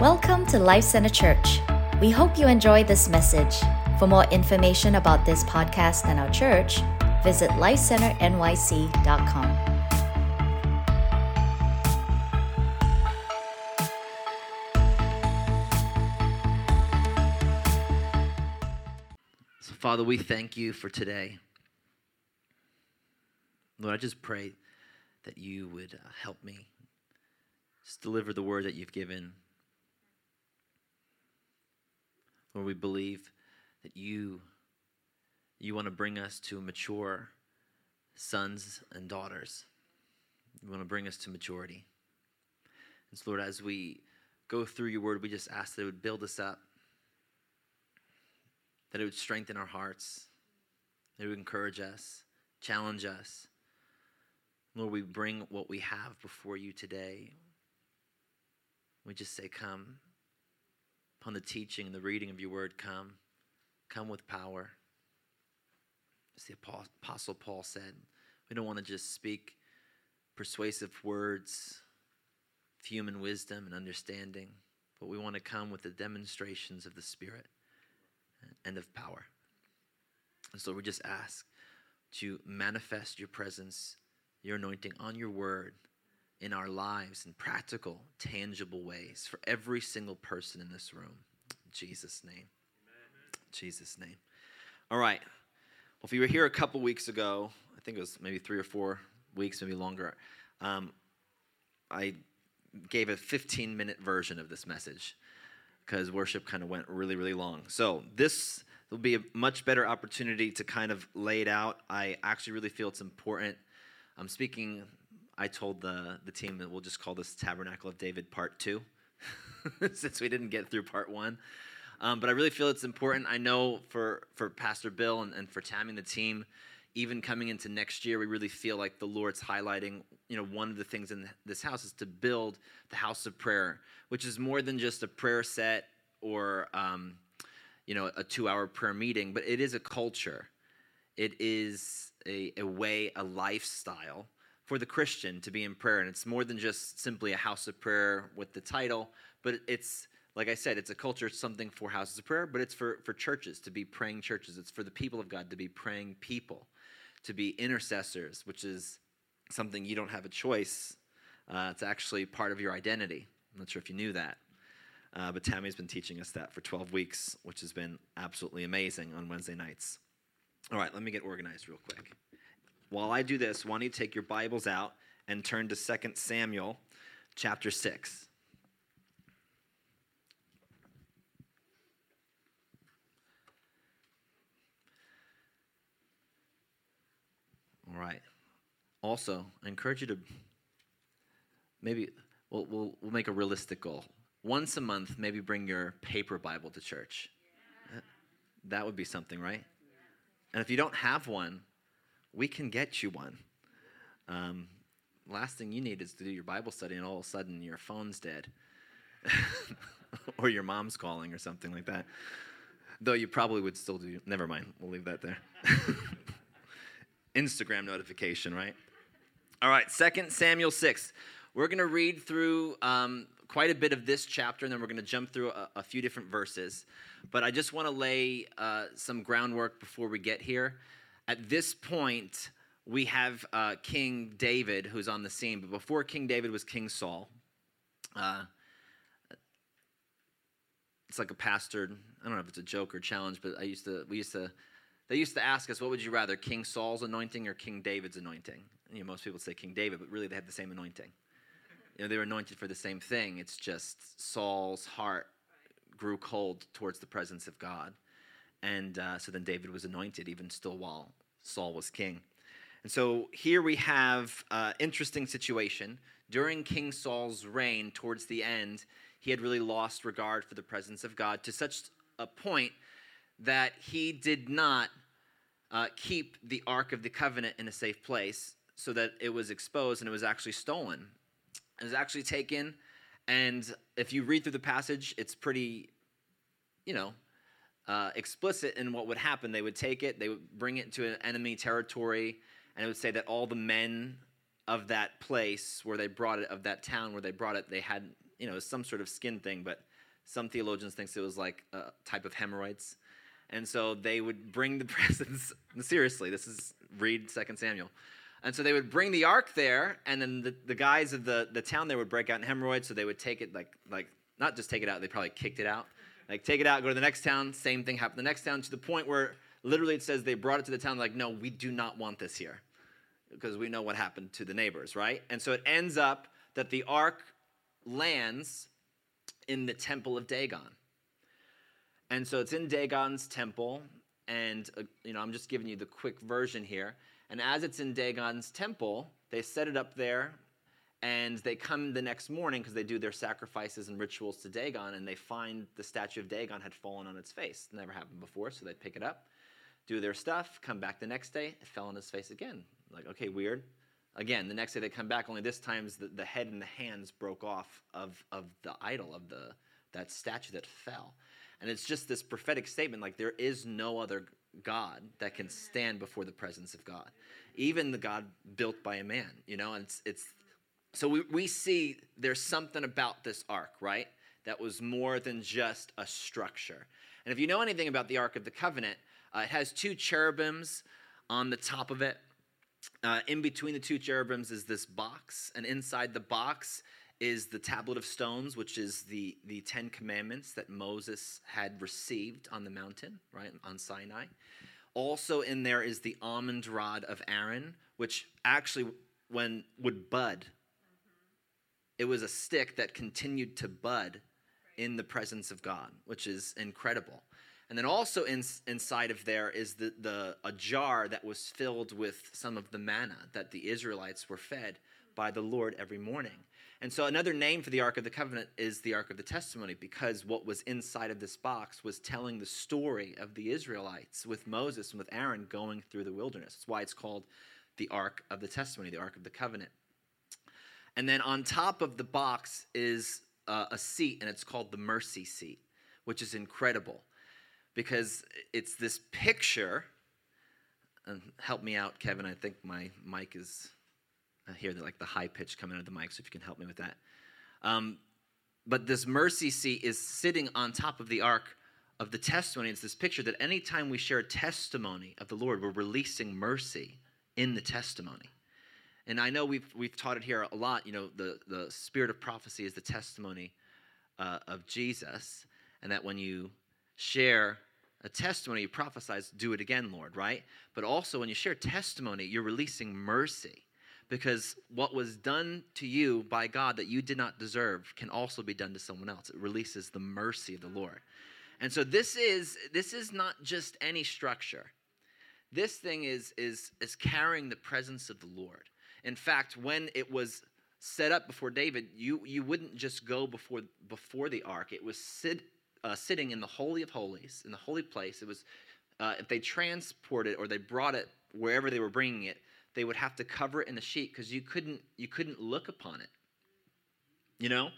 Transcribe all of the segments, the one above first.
Welcome to Life Center Church. We hope you enjoy this message. For more information about this podcast and our church, visit lifecenternyc.com. So, Father, we thank you for today. Lord, I just pray that you would uh, help me just deliver the word that you've given. Lord, we believe that you you want to bring us to mature sons and daughters. You want to bring us to maturity. And so, Lord, as we go through your word, we just ask that it would build us up, that it would strengthen our hearts, that it would encourage us, challenge us. Lord, we bring what we have before you today. We just say, Come. Upon the teaching and the reading of your word, come. Come with power. As the Apostle Paul said, we don't want to just speak persuasive words of human wisdom and understanding, but we want to come with the demonstrations of the Spirit and of power. And so we just ask to manifest your presence, your anointing on your word in our lives in practical, tangible ways for every single person in this room. In Jesus' name. Amen. Jesus' name. All right. Well, if you were here a couple weeks ago, I think it was maybe three or four weeks, maybe longer, um, I gave a 15 minute version of this message because worship kind of went really, really long. So this will be a much better opportunity to kind of lay it out. I actually really feel it's important. I'm speaking I told the, the team that we'll just call this Tabernacle of David Part 2, since we didn't get through Part 1. Um, but I really feel it's important. I know for, for Pastor Bill and, and for Tammy and the team, even coming into next year, we really feel like the Lord's highlighting, you know, one of the things in this house is to build the house of prayer, which is more than just a prayer set or, um, you know, a two hour prayer meeting, but it is a culture. It is a, a way, a lifestyle for the Christian to be in prayer. And it's more than just simply a house of prayer with the title, but it's, like I said, it's a culture, it's something for houses of prayer, but it's for, for churches to be praying churches. It's for the people of God to be praying people, to be intercessors, which is something you don't have a choice. Uh, it's actually part of your identity. I'm not sure if you knew that. Uh, but Tammy's been teaching us that for 12 weeks, which has been absolutely amazing on Wednesday nights. All right, let me get organized real quick. While I do this, why don't you take your Bibles out and turn to 2 Samuel chapter 6. All right. Also, I encourage you to maybe we'll, we'll, we'll make a realistic goal. Once a month, maybe bring your paper Bible to church. That would be something, right? And if you don't have one, we can get you one. Um, last thing you need is to do your Bible study, and all of a sudden your phone's dead, or your mom's calling, or something like that. Though you probably would still do. Never mind. We'll leave that there. Instagram notification, right? All right. Second Samuel six. We're going to read through um, quite a bit of this chapter, and then we're going to jump through a, a, few different verses. But I just want to lay uh, some groundwork before we get here. At this point, we have uh, King David who's on the scene. But before King David was King Saul. Uh, it's like a pastor. I don't know if it's a joke or challenge, but I used to. We used to. They used to ask us, "What would you rather, King Saul's anointing or King David's anointing?" You know, most people say King David, but really they had the same anointing. You know, they were anointed for the same thing. It's just Saul's heart grew cold towards the presence of God. And uh, so then David was anointed, even still while Saul was king. And so here we have an interesting situation. During King Saul's reign, towards the end, he had really lost regard for the presence of God to such a point that he did not uh, keep the Ark of the Covenant in a safe place so that it was exposed and it was actually stolen. It was actually taken, and if you read through the passage, it's pretty, you know, uh, explicit in what would happen. They would take it, they would bring it to an enemy territory, and it would say that all the men of that place where they brought it, of that town where they brought it, they had you know, some sort of skin thing, but some theologians think it was like a type of hemorrhoids. And so they would bring the presents, seriously, this is read 2 Samuel. And so they would bring the ark there, and then the, the guys of the, the town there would break out in hemorrhoids, so they would take it like like not just take it out, they probably kicked it out. Like take it out, go to the next town, same thing happened the next town, to the point where literally it says they brought it to the town, like, no, we do not want this here. Because we know what happened to the neighbors, right? And so it ends up that the ark lands in the temple of Dagon. And so it's in Dagon's temple, and uh, you know, I'm just giving you the quick version here. And as it's in Dagon's temple, they set it up there, and they come the next morning because they do their sacrifices and rituals to Dagon, and they find the statue of Dagon had fallen on its face. Never happened before, so they pick it up, do their stuff, come back the next day, it fell on his face again. Like, okay, weird. Again, the next day they come back, only this time the, the head and the hands broke off of, of the idol, of the that statue that fell. And it's just this prophetic statement like there is no other God that can stand before the presence of God. Even the God built by a man, you know, and it's, it's so we, we see there's something about this ark, right? That was more than just a structure. And if you know anything about the Ark of the Covenant, uh, it has two cherubims on the top of it. Uh, in between the two cherubims is this box, and inside the box is the tablet of stones, which is the, the Ten Commandments that Moses had received on the mountain, right, on Sinai. Also in there is the almond rod of Aaron, which actually, when would bud, it was a stick that continued to bud in the presence of God, which is incredible. And then also in, inside of there is the, the, a jar that was filled with some of the manna that the Israelites were fed by the Lord every morning. And so another name for the Ark of the Covenant is the Ark of the Testimony because what was inside of this box was telling the story of the Israelites with Moses and with Aaron going through the wilderness. That's why it's called the Ark of the Testimony, the Ark of the Covenant. And then on top of the box is uh, a seat, and it's called the mercy seat, which is incredible because it's this picture. And help me out, Kevin. I think my mic is I hear the, like the high pitch coming out of the mic, so if you can help me with that. Um, but this mercy seat is sitting on top of the ark of the testimony. It's this picture that anytime we share a testimony of the Lord, we're releasing mercy in the testimony. And I know we've, we've taught it here a lot. You know, the, the spirit of prophecy is the testimony uh, of Jesus, and that when you share a testimony, you prophesize, do it again, Lord, right? But also when you share testimony, you're releasing mercy because what was done to you by God that you did not deserve can also be done to someone else. It releases the mercy of the Lord. And so this is this is not just any structure. This thing is is is carrying the presence of the Lord. In fact, when it was set up before David, you you wouldn't just go before before the ark. It was sit, uh, sitting in the holy of holies, in the holy place. It was uh, if they transported or they brought it wherever they were bringing it, they would have to cover it in a sheet because you couldn't you couldn't look upon it you know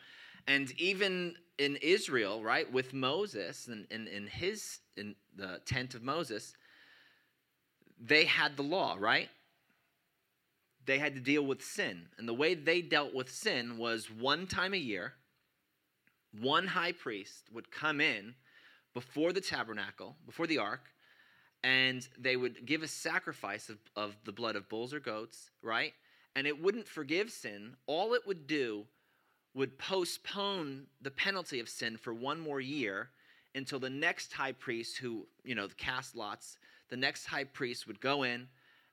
and even in israel right with moses and in, in, in his in the tent of moses they had the law right they had to deal with sin and the way they dealt with sin was one time a year one high priest would come in before the tabernacle before the ark and they would give a sacrifice of, of the blood of bulls or goats, right? And it wouldn't forgive sin. All it would do would postpone the penalty of sin for one more year until the next high priest, who, you know, cast lots, the next high priest would go in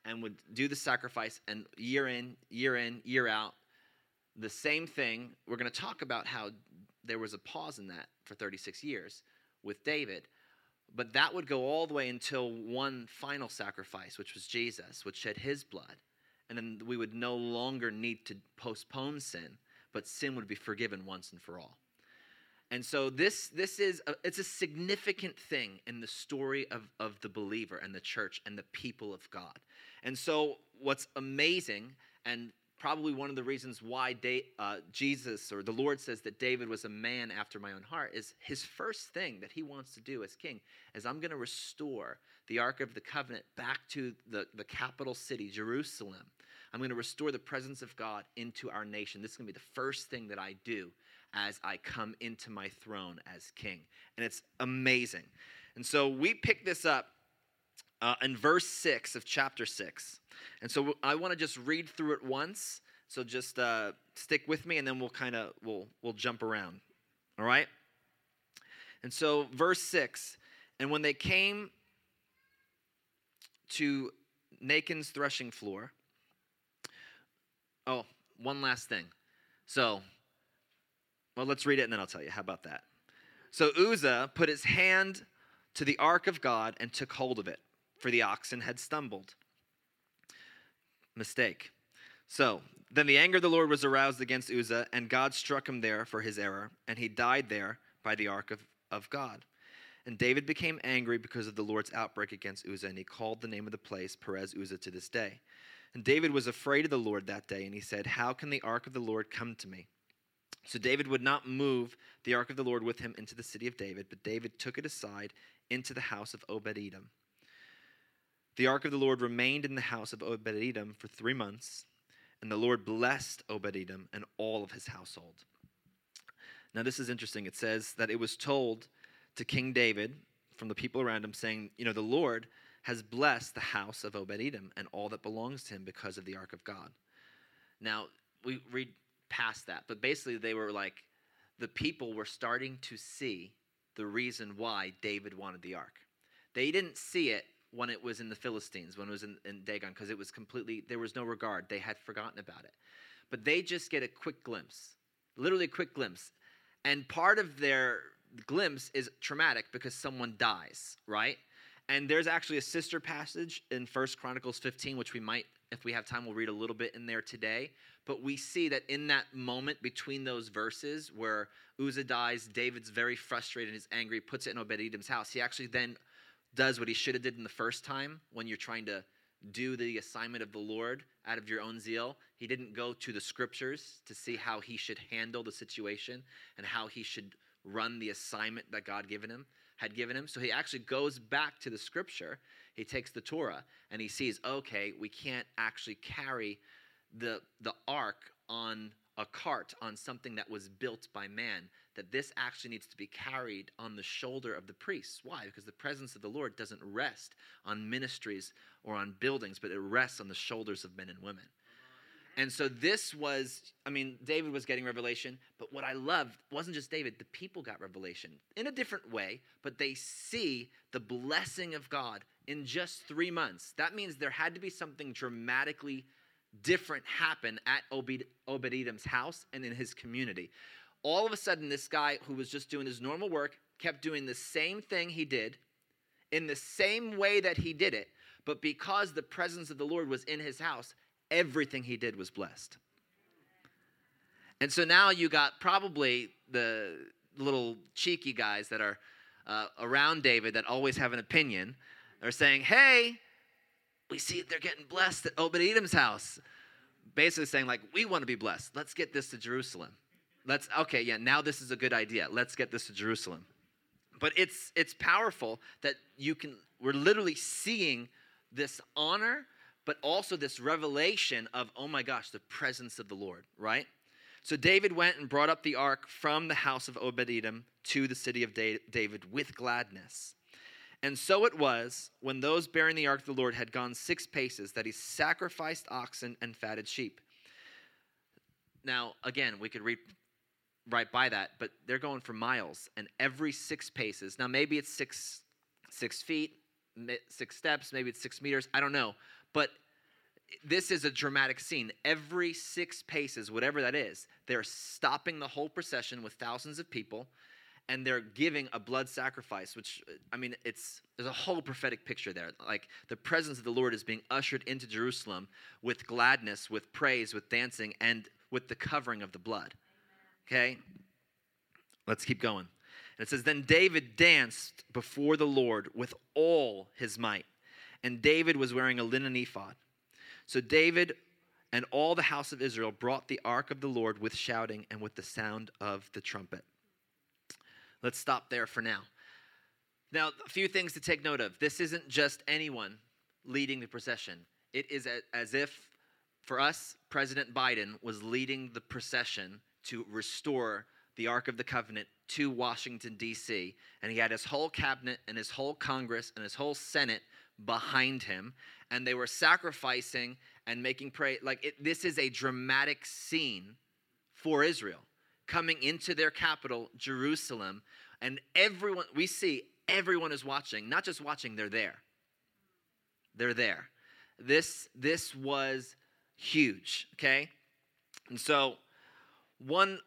and would do the sacrifice, and year in, year in, year out, the same thing. We're going to talk about how there was a pause in that for 36 years with David. But that would go all the way until one final sacrifice, which was Jesus, which shed his blood. And then we would no longer need to postpone sin, but sin would be forgiven once and for all. And so this, this is a, it's a significant thing in the story of, of the believer and the church and the people of God. And so what's amazing and probably one of the reasons why uh, Jesus or the Lord says that David was a man after my own heart is his first thing that he wants to do as king is I'm going to restore the Ark of the Covenant back to the, the capital city, Jerusalem. I'm going to restore the presence of God into our nation. This is going to be the first thing that I do as I come into my throne as king. And it's amazing. And so we pick this up uh, in verse 6 of chapter 6. And so I want to just read through it once. So just uh, stick with me and then we'll kind of we'll we'll jump around. All right? And so verse 6, and when they came to Nachon's threshing floor, oh, one last thing. So, well, let's read it and then I'll tell you. How about that? So Uzzah put his hand to the ark of God and took hold of it, for the oxen had stumbled. Mistake. So then the anger of the Lord was aroused against Uzzah, and God struck him there for his error, and he died there by the ark of, of God. And David became angry because of the Lord's outbreak against Uzzah, and he called the name of the place Perez Uzzah to this day. And David was afraid of the Lord that day, and he said, How can the ark of the Lord come to me? So David would not move the ark of the Lord with him into the city of David, but David took it aside into the house of Obed Edom. The ark of the Lord remained in the house of Obed Edom for three months, and the Lord blessed Obed Edom and all of his household. Now, this is interesting. It says that it was told to King David from the people around him, saying, You know, the Lord has blessed the house of Obed Edom and all that belongs to him because of the ark of God. Now, we read past that, but basically, they were like, the people were starting to see the reason why David wanted the ark. They didn't see it when it was in the Philistines, when it was in, in Dagon, because it was completely, there was no regard. They had forgotten about it. But they just get a quick glimpse, literally a quick glimpse. And part of their glimpse is traumatic because someone dies, right? And there's actually a sister passage in First Chronicles 15, which we might, if we have time, we'll read a little bit in there today. But we see that in that moment between those verses where Uzzah dies, David's very frustrated, he's angry, puts it in Obed Edom's house. He actually then does what he should have did in the first time when you're trying to do the assignment of the Lord out of your own zeal. He didn't go to the scriptures to see how he should handle the situation and how he should run the assignment that God given him had given him. So he actually goes back to the scripture. He takes the Torah and he sees, okay, we can't actually carry the the ark on a cart on something that was built by man that this actually needs to be carried on the shoulder of the priests. Why? Because the presence of the lord doesn't rest on ministries or on buildings but it rests on the shoulders of men and women. And so this was, I mean, David was getting revelation, but what I loved wasn't just David, the people got revelation in a different way, but they see the blessing of God in just three months. That means there had to be something dramatically different happen at Obed, Obed Edom's house and in his community. All of a sudden, this guy who was just doing his normal work kept doing the same thing he did in the same way that he did it, but because the presence of the Lord was in his house, everything he did was blessed. And so now you got probably the little cheeky guys that are uh, around David that always have an opinion are saying, hey, we see they're getting blessed at Obed Edom's house. Basically saying, like, we want to be blessed. Let's get this to Jerusalem. Let's, okay, yeah, now this is a good idea. Let's get this to Jerusalem. But it's it's powerful that you can, we're literally seeing this honor but also this revelation of, oh my gosh, the presence of the Lord, right? So David went and brought up the ark from the house of Obed Edom to the city of David with gladness. And so it was when those bearing the ark of the Lord had gone six paces that he sacrificed oxen and fatted sheep. Now, again, we could read right by that, but they're going for miles, and every six paces. Now, maybe it's six six feet, six steps, maybe it's six meters. I don't know. But this is a dramatic scene. Every six paces, whatever that is, they're stopping the whole procession with thousands of people and they're giving a blood sacrifice which i mean it's there's a whole prophetic picture there like the presence of the lord is being ushered into jerusalem with gladness with praise with dancing and with the covering of the blood okay let's keep going and it says then david danced before the lord with all his might and David was wearing a linen ephod. So David and all the house of Israel brought the ark of the Lord with shouting and with the sound of the trumpet. Let's stop there for now. Now, a few things to take note of. This isn't just anyone leading the procession, it is as if, for us, President Biden was leading the procession to restore the Ark of the Covenant to Washington, D.C., and he had his whole cabinet and his whole Congress and his whole Senate behind him, and they were sacrificing and making prayer. Like, it, this is a dramatic scene for Israel coming into their capital, Jerusalem, and everyone, we see everyone is watching, not just watching, they're there. They're there. This, this was huge, okay? And so, one,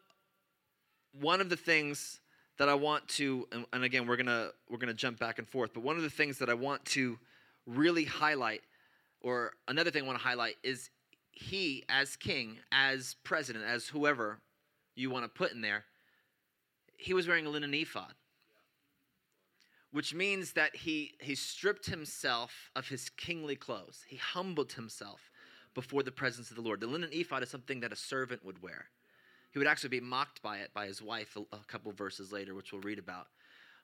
one of the things that I want to, and, and again, we're gonna we're gonna jump back and forth, but one of the things that I want to really highlight, or another thing I want to highlight, is he as king, as president, as whoever you want to put in there, he was wearing a linen ephod which means that he, he stripped himself of his kingly clothes. He humbled himself before the presence of the Lord. The linen ephod is something that a servant would wear. He would actually be mocked by it by his wife a, a couple verses later, which we'll read about.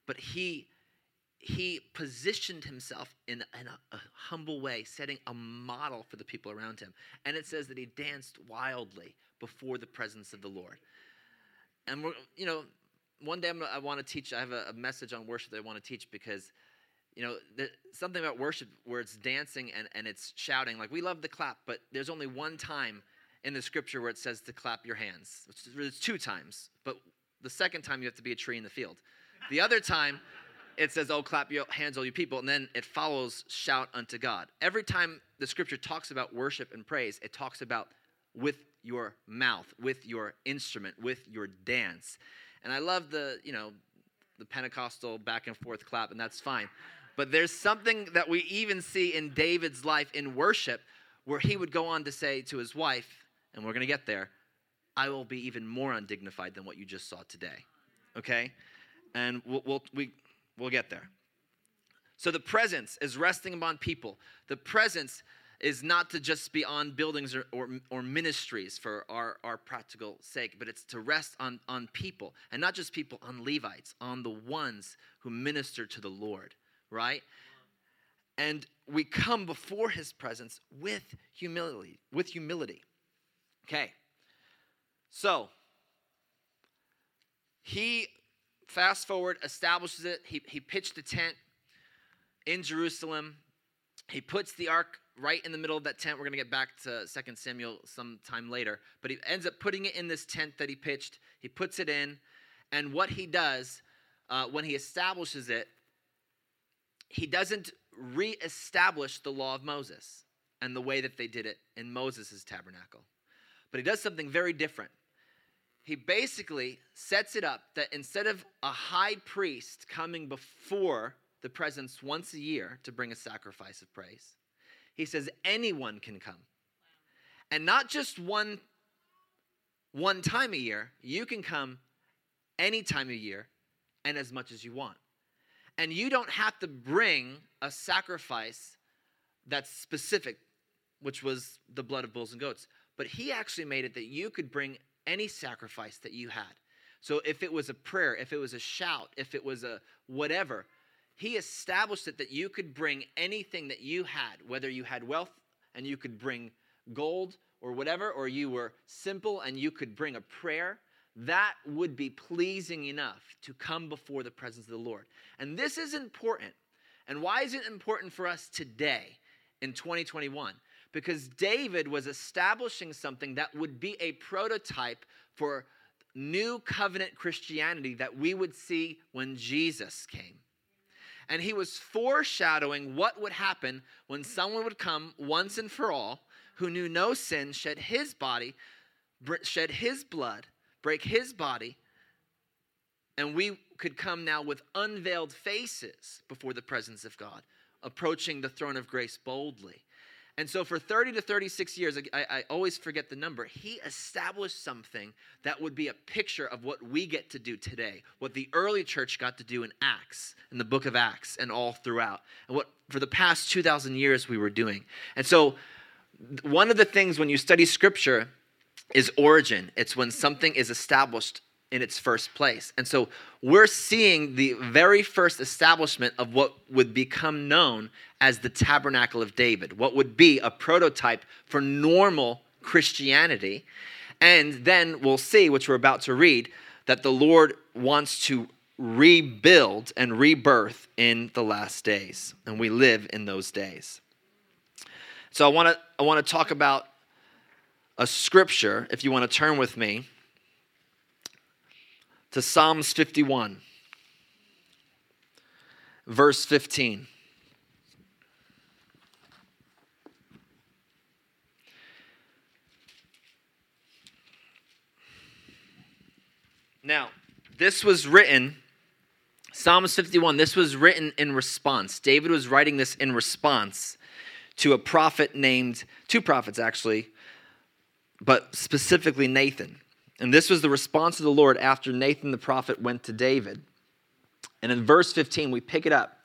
But he he positioned himself in, in a, a, humble way, setting a model for the people around him. And it says that he danced wildly before the presence of the Lord. And we're, you know, one day i want to teach. I have a, a, message on worship that I want to teach because, you know, something about worship where it's dancing and, and it's shouting. Like we love the clap, but there's only one time in the scripture where it says to clap your hands. It's two times, but the second time you have to be a tree in the field. The other time, it says, "Oh, clap your hands, all you people," and then it follows, "Shout unto God." Every time the scripture talks about worship and praise, it talks about with your mouth, with your instrument, with your dance. And I love the, you know, the Pentecostal back and forth clap, and that's fine. But there's something that we even see in David's life in worship where he would go on to say to his wife, and we're going to get there, I will be even more undignified than what you just saw today. Okay? And we'll, we'll, we, we'll get there. So the presence is resting upon people. The presence is not to just be on buildings or, or, or, ministries for our, our practical sake, but it's to rest on, on people, and not just people, on Levites, on the ones who minister to the Lord, right? And we come before his presence with humility, with humility. Okay. So, he fast forward establishes it. He, he pitched the tent in Jerusalem. He puts the ark right in the middle of that tent. We're going to get back to 2 Samuel sometime later. But he ends up putting it in this tent that he pitched. He puts it in. And what he does uh, when he establishes it, he doesn't reestablish the law of Moses and the way that they did it in Moses' tabernacle. But he does something very different. He basically sets it up that instead of a high priest coming before the presence once a year to bring a sacrifice of praise, he says anyone can come. And not just one one time a year, you can come any time of year and as much as you want. And you don't have to bring a sacrifice that's specific, which was the blood of bulls and goats. But he actually made it that you could bring any sacrifice that you had. So if it was a prayer, if it was a shout, if it was a whatever, he established it that you could bring anything that you had, whether you had wealth and you could bring gold or whatever, or you were simple and you could bring a prayer, that would be pleasing enough to come before the presence of the Lord. And this is important. And why is it important for us today in 2021? Because David was establishing something that would be a prototype for new covenant Christianity that we would see when Jesus came. And he was foreshadowing what would happen when someone would come once and for all who knew no sin, shed his body, shed his blood, break his body, and we could come now with unveiled faces before the presence of God, approaching the throne of grace boldly. And so, for 30 to 36 years, I, I, always forget the number, he established something that would be a picture of what we get to do today, what the early church got to do in Acts, in the book of Acts, and all throughout, and what for the past 2,000 years we were doing. And so, one of the things when you study scripture is origin, it's when something is established in its first place. And so we're seeing the very first establishment of what would become known as the Tabernacle of David, what would be a prototype for normal Christianity. And then we'll see, which we're about to read, that the Lord wants to rebuild and rebirth in the last days. And we live in those days. So I want to I want to talk about a scripture if you want to turn with me to Psalms 51 verse 15. Now, this was written, Psalms 51, this was written in response. David was writing this in response to a prophet named, two prophets actually, but specifically Nathan. And this was the response of the Lord after Nathan the prophet went to David. And in verse 15, we pick it up.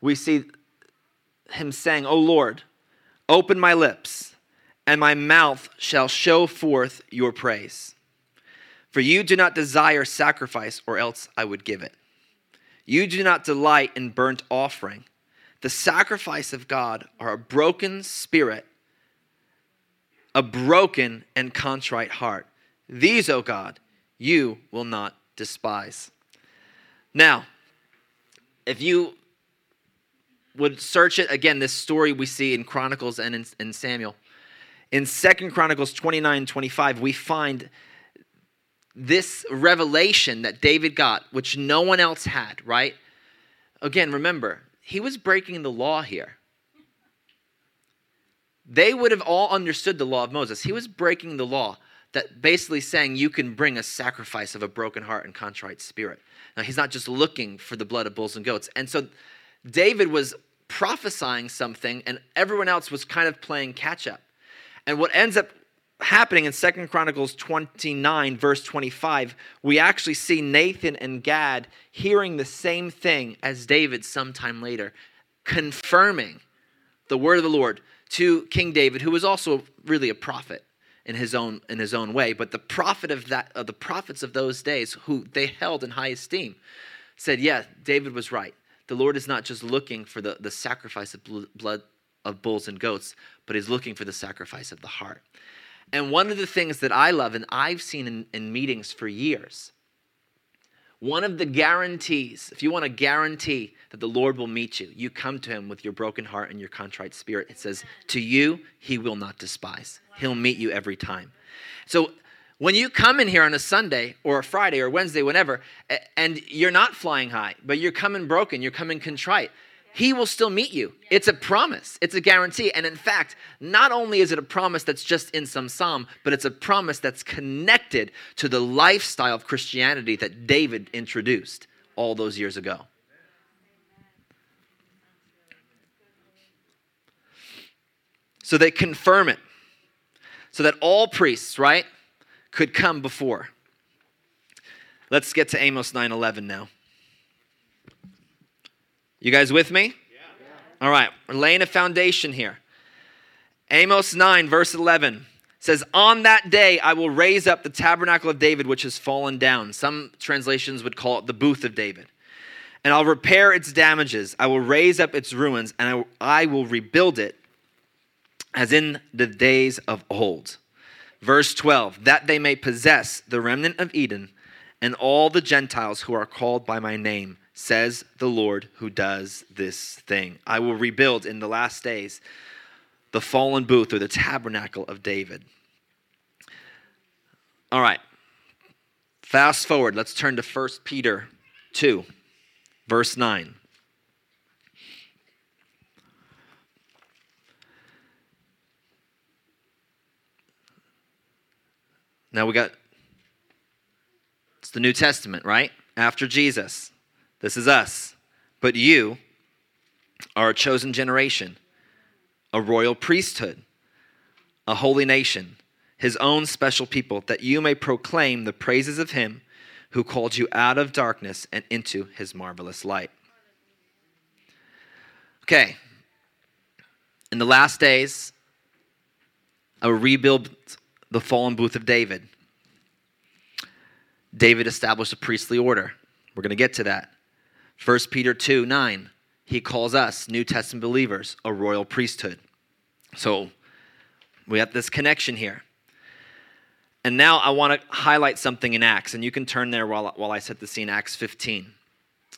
We see him saying, O Lord, open my lips, and my mouth shall show forth your praise. For you do not desire sacrifice, or else I would give it. You do not delight in burnt offering. The sacrifice of God are a broken spirit, a broken and contrite heart. These, O God, you will not despise. Now, if you would search it again, this story we see in Chronicles and in, in Samuel. In Second Chronicles 29 25, we find this revelation that David got, which no one else had, right? Again, remember, he was breaking the law here. They would have all understood the law of Moses. He was breaking the law that basically saying you can bring a sacrifice of a broken heart and contrite spirit. Now, he's not just looking for the blood of bulls and goats. And so David was prophesying something, and everyone else was kind of playing catch up. And what ends up happening in Second Chronicles 29, verse 25, we actually see Nathan and Gad hearing the same thing as David sometime later, confirming the word of the Lord to King David, who was also really a prophet in his own in his own way. But the prophet of that of the prophets of those days, who they held in high esteem, said, "Yeah, David was right. The Lord is not just looking for the, the sacrifice of blood of bulls and goats, but he's looking for the sacrifice of the heart. And one of the things that I love, and I've seen in, in meetings for years, one of the guarantees, if you want to guarantee that the Lord will meet you, you come to him with your broken heart and your contrite spirit. It says, To you, he will not despise. He'll meet you every time. So when you come in here on a Sunday or a Friday or Wednesday, whenever, and you're not flying high, but you're coming broken, you're coming contrite, he will still meet you. It's a promise, it's a guarantee. And in fact, not only is it a promise that's just in some psalm, but it's a promise that's connected to the lifestyle of Christianity that David introduced all those years ago. So they confirm it. So that all priests, right, could come before. Let's get to Amos 9:11 now. You guys with me? Yeah. All right, we're laying a foundation here. Amos 9, verse 11 says, On that day I will raise up the tabernacle of David, which has fallen down. Some translations would call it the booth of David. And I'll repair its damages. I will raise up its ruins, and I, I will rebuild it as in the days of old. Verse 12, that they may possess the remnant of Edom and all the Gentiles who are called by my name says the Lord who does this thing. I will rebuild in the last days the fallen booth or the tabernacle of David. All right. Fast forward. Let's turn to 1 Peter 2, verse 9. Now we got it's the New Testament, right? After Jesus. This is us. But you are a chosen generation, a royal priesthood, a holy nation, his own special people, that you may proclaim the praises of him who called you out of darkness and into his marvelous light. Okay. In the last days, I will rebuild the fallen booth of David. David established a priestly order. We're going to get to that. 1 Peter 2 9, he calls us, New Testament believers, a royal priesthood. So we have this connection here. And now I want to highlight something in Acts, and you can turn there while, while I set the scene, Acts 15.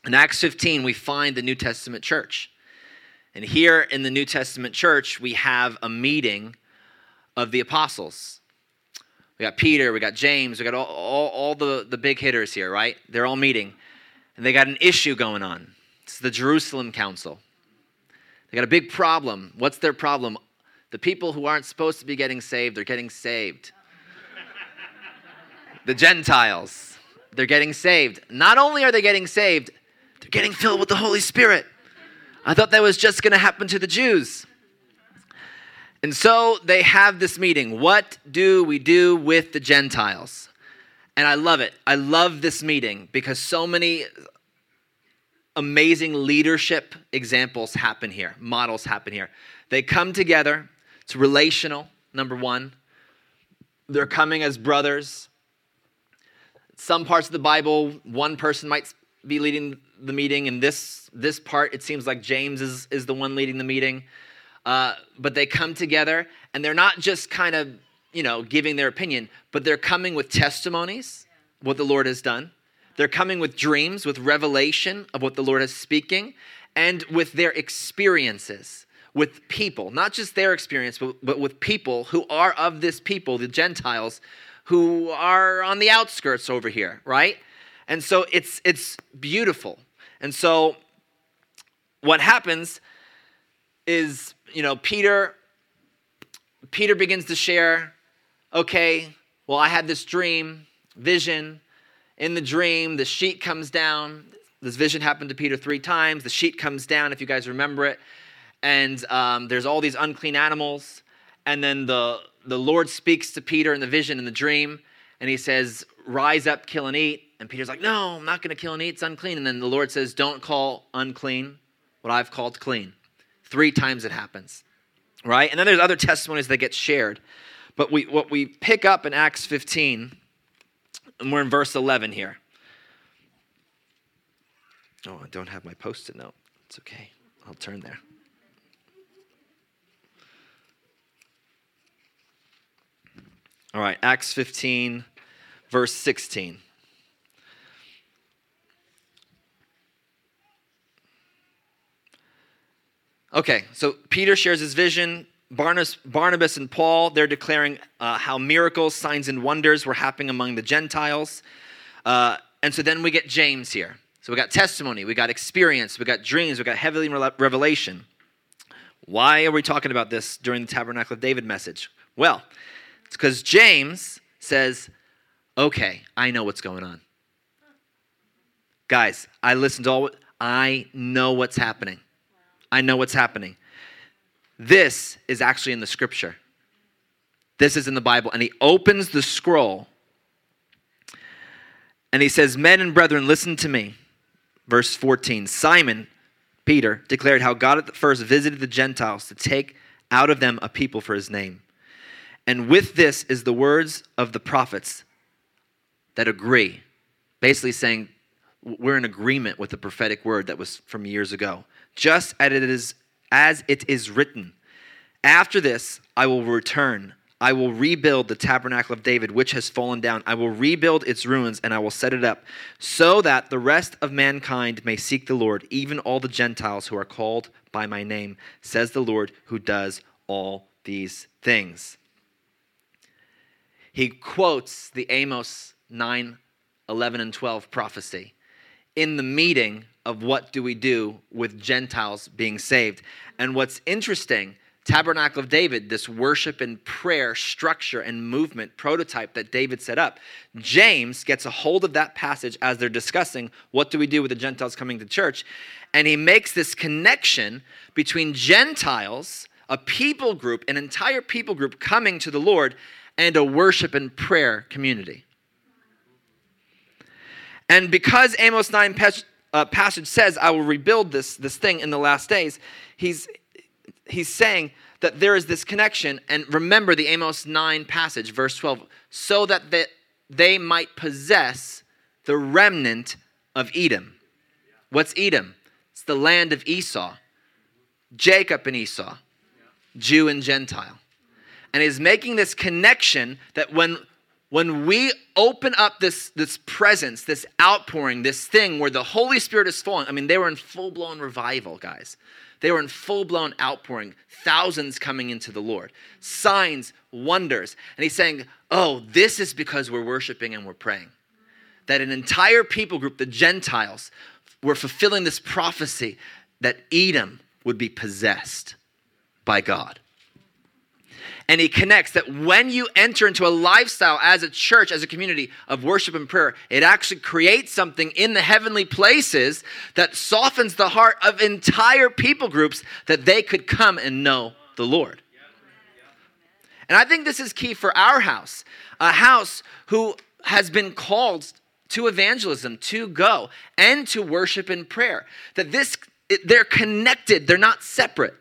In Acts 15, we find the New Testament church. And here in the New Testament church, we have a meeting of the apostles. We got Peter, we got James, we got all, all, all, the, the big hitters here, right? They're all meeting. And they got an issue going on. It's the Jerusalem Council. They got a big problem. What's their problem? The people who aren't supposed to be getting saved are getting saved. the Gentiles, they're getting saved. Not only are they getting saved, they're getting filled with the Holy Spirit. I thought that was just going to happen to the Jews. And so they have this meeting. What do we do with the Gentiles? And I love it. I love this meeting because so many amazing leadership examples happen here, models happen here. They come together, it's relational, number one. They're coming as brothers. Some parts of the Bible, one person might be leading the meeting. In this, this part, it seems like James is, is the one leading the meeting. Uh, but they come together and they're not just kind of, you know, giving their opinion, but they're coming with testimonies, what the Lord has done. They're coming with dreams, with revelation of what the Lord is speaking, and with their experiences with people, not just their experience, but, but with people who are of this people, the Gentiles, who are on the outskirts over here, right? And so it's it's beautiful. And so what happens is, you know, Peter Peter begins to share, okay, well, I had this dream, vision. In the dream, the sheet comes down. This vision happened to Peter three times. The sheet comes down, if you guys remember it. And um, there's all these unclean animals. And then the, the Lord speaks to Peter in the vision, in the dream, and he says, Rise up, kill and eat. And Peter's like, No, I'm not going to kill and eat. It's unclean. And then the Lord says, Don't call unclean what I've called clean. Three times it happens, right? And then there's other testimonies that get shared. But we, what we pick up in Acts 15, and we're in verse 11 here. Oh, I don't have my post it note. It's okay. I'll turn there. All right, Acts 15, verse 16. Okay, so Peter shares his vision. Barnabas, Barnabas and Paul, they're declaring uh, how miracles, signs, and wonders were happening among the Gentiles. Uh, and so then we get James here. So we got testimony, we got experience, we got dreams, we got heavenly revelation. Why are we talking about this during the Tabernacle of David message? Well, it's because James says, okay, I know what's going on. Guys, I listened to all, I know what's happening. I know what's happening. This is actually in the scripture. This is in the Bible. And he opens the scroll and he says, Men and brethren, listen to me. Verse 14 Simon, Peter, declared how God at the first visited the Gentiles to take out of them a people for his name. And with this is the words of the prophets that agree. Basically saying, we're in agreement with the prophetic word that was from years ago just as it is as it is written after this i will return. I will rebuild the tabernacle of david which has fallen down. I will rebuild its ruins and i will set it up so that the rest of mankind may seek the lord even all the gentiles who are called by my name says the lord who does all these things. He quotes the amos 9 11 and 12 prophecy. In the meeting of what do we do with Gentiles being saved. And what's interesting, Tabernacle of David, this worship and prayer structure and movement prototype that David set up, James gets a hold of that passage as they're discussing what do we do with the Gentiles coming to church. And he makes this connection between Gentiles, a people group, an entire people group coming to the Lord, and a worship and prayer community. And because Amos 9 uh, passage says, I will rebuild this, this thing in the last days, he's, he's saying that there is this connection. And remember the Amos 9 passage, verse 12, so that they, they might possess the remnant of Edom. What's Edom? It's the land of Esau, Jacob and Esau, Jew and Gentile. And he's making this connection that when when we open up this, this presence, this outpouring, this thing where the Holy Spirit is falling, I mean, they were in full blown revival, guys. They were in full blown outpouring, thousands coming into the Lord, signs, wonders. And he's saying, Oh, this is because we're worshiping and we're praying. That an entire people group, the Gentiles, were fulfilling this prophecy that Edom would be possessed by God. And he connects that when you enter into a lifestyle as a church, as a community of worship and prayer, it actually creates something in the heavenly places that softens the heart of entire people groups that they could come and know the Lord. And I think this is key for our house, a house who has been called to evangelism, to go, and to worship and prayer. That this, they're connected, they're not separate.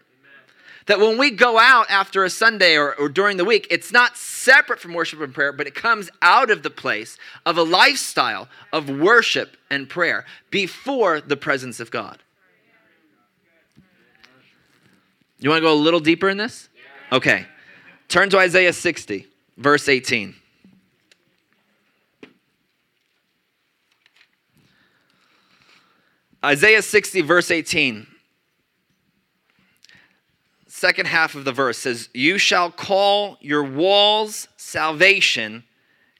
That when we go out after a Sunday or, or during the week, it's not separate from worship and prayer, but it comes out of the place of a lifestyle of worship and prayer before the presence of God. You want to go a little deeper in this? Okay. Turn to Isaiah 60, verse 18. Isaiah 60, verse 18 second half of the verse says, You shall call your walls salvation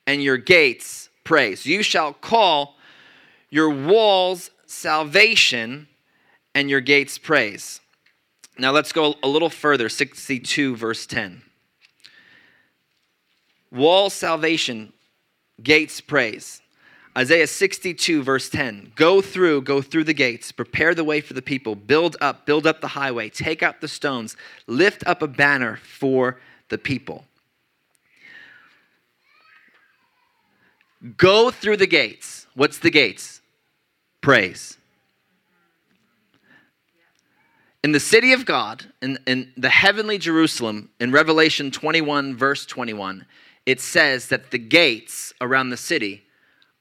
and your gates praise. You shall call your walls salvation and your gates praise. Now let's go a little further 62, verse 10. Wall salvation, gates praise. Isaiah 62, verse 10 Go through, go through the gates, prepare the way for the people, build up, build up the highway, take out the stones, lift up a banner for the people. Go through the gates. What's the gates? Praise. In the city of God, in, in the heavenly Jerusalem, in Revelation 21, verse 21, it says that the gates around the city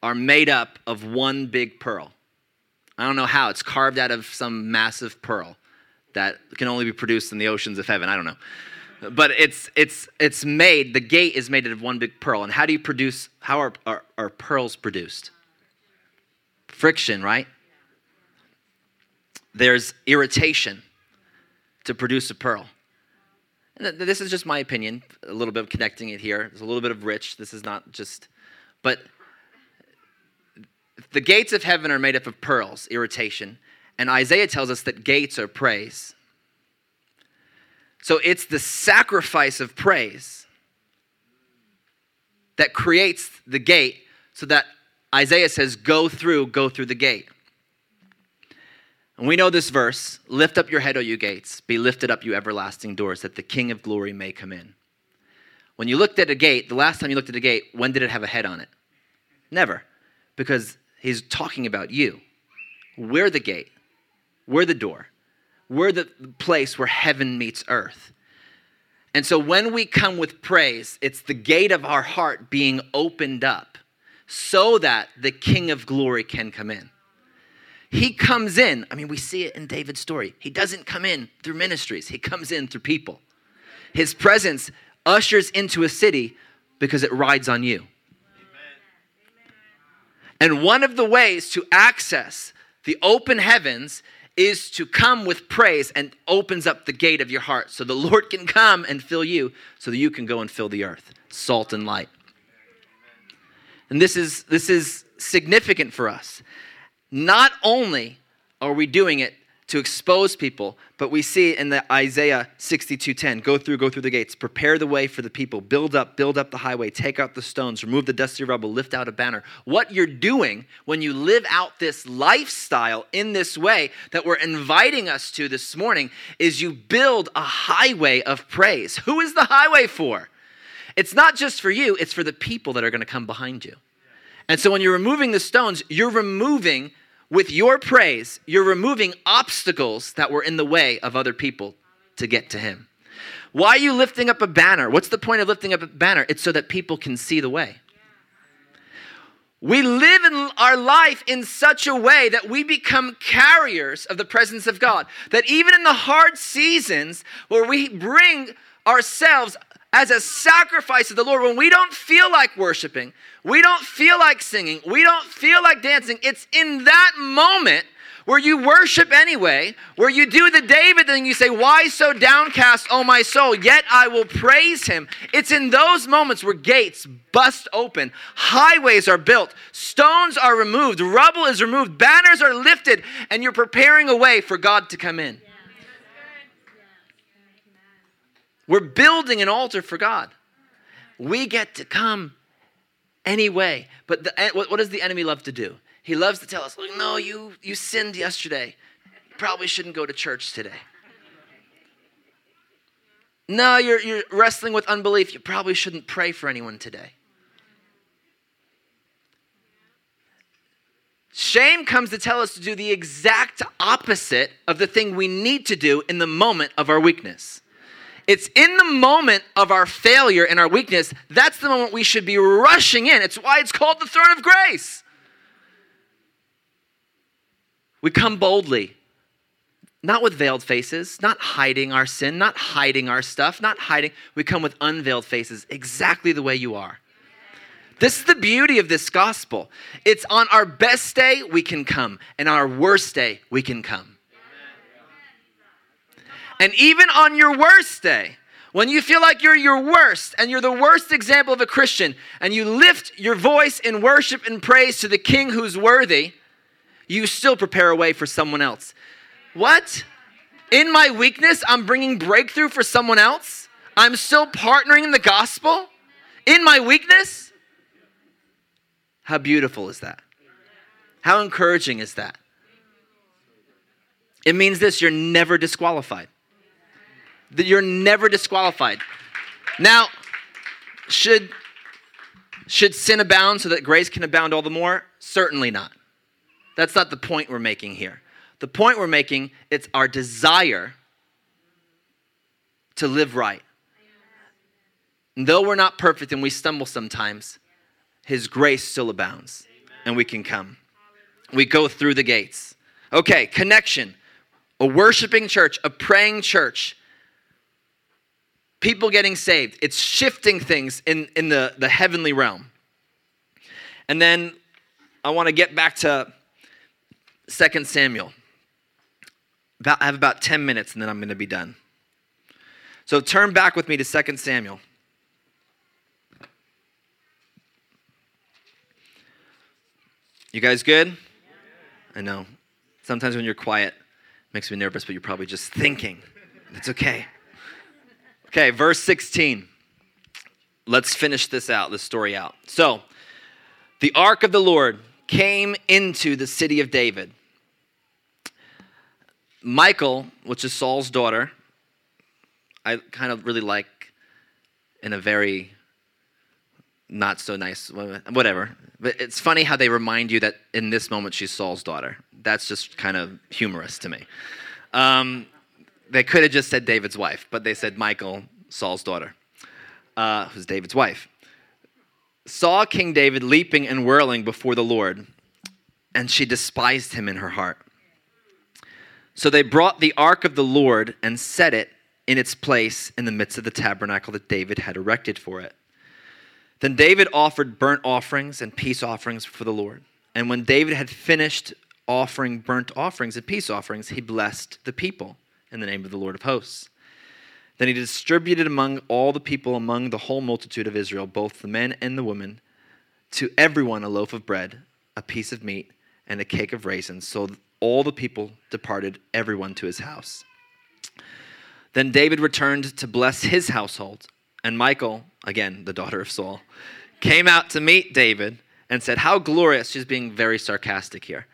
are made up of one big pearl. I don't know how, it's carved out of some massive pearl that can only be produced in the oceans of heaven. I don't know. But it's, it's, it's made, the gate is made out of one big pearl. And how do you produce, how are, are, are pearls produced? Friction, right? There's irritation to produce a pearl. And this is just my opinion, a little bit of connecting it here. There's a little bit of rich. This is not just, but the gates of heaven are made up of pearls, irritation, and Isaiah tells us that gates are praise. So it's the sacrifice of praise that creates the gate so that Isaiah says, Go through, go through the gate. And we know this verse Lift up your head, O you gates, be lifted up, you everlasting doors, that the King of glory may come in. When you looked at a gate, the last time you looked at a gate, when did it have a head on it? Never. Because He's talking about you. We're the gate, we're the door, we're the place where heaven meets earth. And so when we come with praise, it's the gate of our heart being opened up so that the King of glory can come in. He comes in, I mean, we see it in David's story. He doesn't come in through ministries, he comes in through people. His presence ushers into a city because it rides on you. And one of the ways to access the open heavens is to come with praise and opens up the gate of your heart so the Lord can come and fill you so that you can go and fill the earth. Salt and light. And this is this is significant for us. Not only are we doing it to expose people, but we see in the Isaiah 62:10, go through, go through the gates, prepare the way for the people, build up, build up the highway, take out the stones, remove the dusty rubble, lift out a banner. What you're doing when you live out this lifestyle in this way that we're inviting us to this morning is you build a highway of praise. Who is the highway for? It's not just for you, it's for the people that are going to come behind you. And so when you're removing the stones, you're removing with your praise, you're removing obstacles that were in the way of other people to get to Him. Why are you lifting up a banner? What's the point of lifting up a banner? It's so that people can see the way. We live in our life in such a way that we become carriers of the presence of God. That even in the hard seasons where we bring ourselves as a sacrifice to the Lord. When we don't feel like worshiping, we don't feel like singing, we don't feel like dancing, it's in that moment where you worship anyway, where you do the David thing, you say, Why so downcast, O my soul? Yet I will praise him. It's in those moments where gates bust open, highways are built, stones are removed, rubble is removed, banners are lifted, and you're preparing a way for God to come in. We're building an altar for God. We get to come anyway. But the, eh, what does the enemy love to do? He loves to tell us, no, you, you sinned yesterday. You Probably shouldn't go to church today. No, you're, you're wrestling with unbelief. You probably shouldn't pray for anyone today. Shame comes to tell us to do the exact opposite of the thing we need to do in the moment of our weakness. It's in the moment of our failure and our weakness, that's the moment we should be rushing in. It's why it's called the throne of grace. We come boldly, not with veiled faces, not hiding our sin, not hiding our stuff, not hiding. We come with unveiled faces, exactly the way you are. This is the beauty of this gospel. It's on our best day, we can come, and our worst day, we can come. And even on your worst day, when you feel like you're your worst and you're the worst example of a Christian, and you lift your voice in worship and praise to the King who's worthy, you still prepare a way for someone else. What? In my weakness, I'm bringing breakthrough for someone else? I'm still partnering in the gospel? In my weakness? How beautiful is that? How encouraging is that? It means this you're never disqualified. That you're never disqualified. Now, should, should sin abound so that grace can abound all the more? Certainly not. That's not the point we're making here. The point we're making, it's our desire to live right. And though we're not perfect and we stumble sometimes, His grace still abounds and we can come. We go through the gates. Okay, connection. A worshiping church, a praying church, people getting saved. It's shifting things in, in the, the heavenly realm. And then I want to get back to 2 Samuel. About, I have about 10 minutes and then I'm going to be done. So turn back with me to 2 Samuel. You guys good? I know. Sometimes when you're quiet, makes me nervous, but you're probably just thinking. It's okay. Okay, verse 16. Let's finish this out, this story out. So, the ark of the Lord came into the city of David. Michal, which is Saul's daughter, I kind of really like in a very not so nice, whatever. But it's funny how they remind you that in this moment she's Saul's daughter. That's just kind of humorous to me. Um, they could have just said David's wife, but they said Michal, Saul's daughter, uh, who's David's wife saw King David leaping and whirling before the Lord, and she despised him in her heart. So they brought the ark of the Lord and set it in its place in the midst of the tabernacle that David had erected for it. Then David offered burnt offerings and peace offerings for the Lord. And when David had finished offering burnt offerings and peace offerings, he blessed the people in the name of the Lord of hosts. Then he distributed among all the people, among the whole multitude of Israel, both the men and the women, to everyone a loaf of bread, a piece of meat, and a cake of raisins. So all the people departed, everyone to his house. Then David returned to bless his household. And Michal, again, the daughter of Saul, came out to meet David and said, How glorious, she's being very sarcastic here.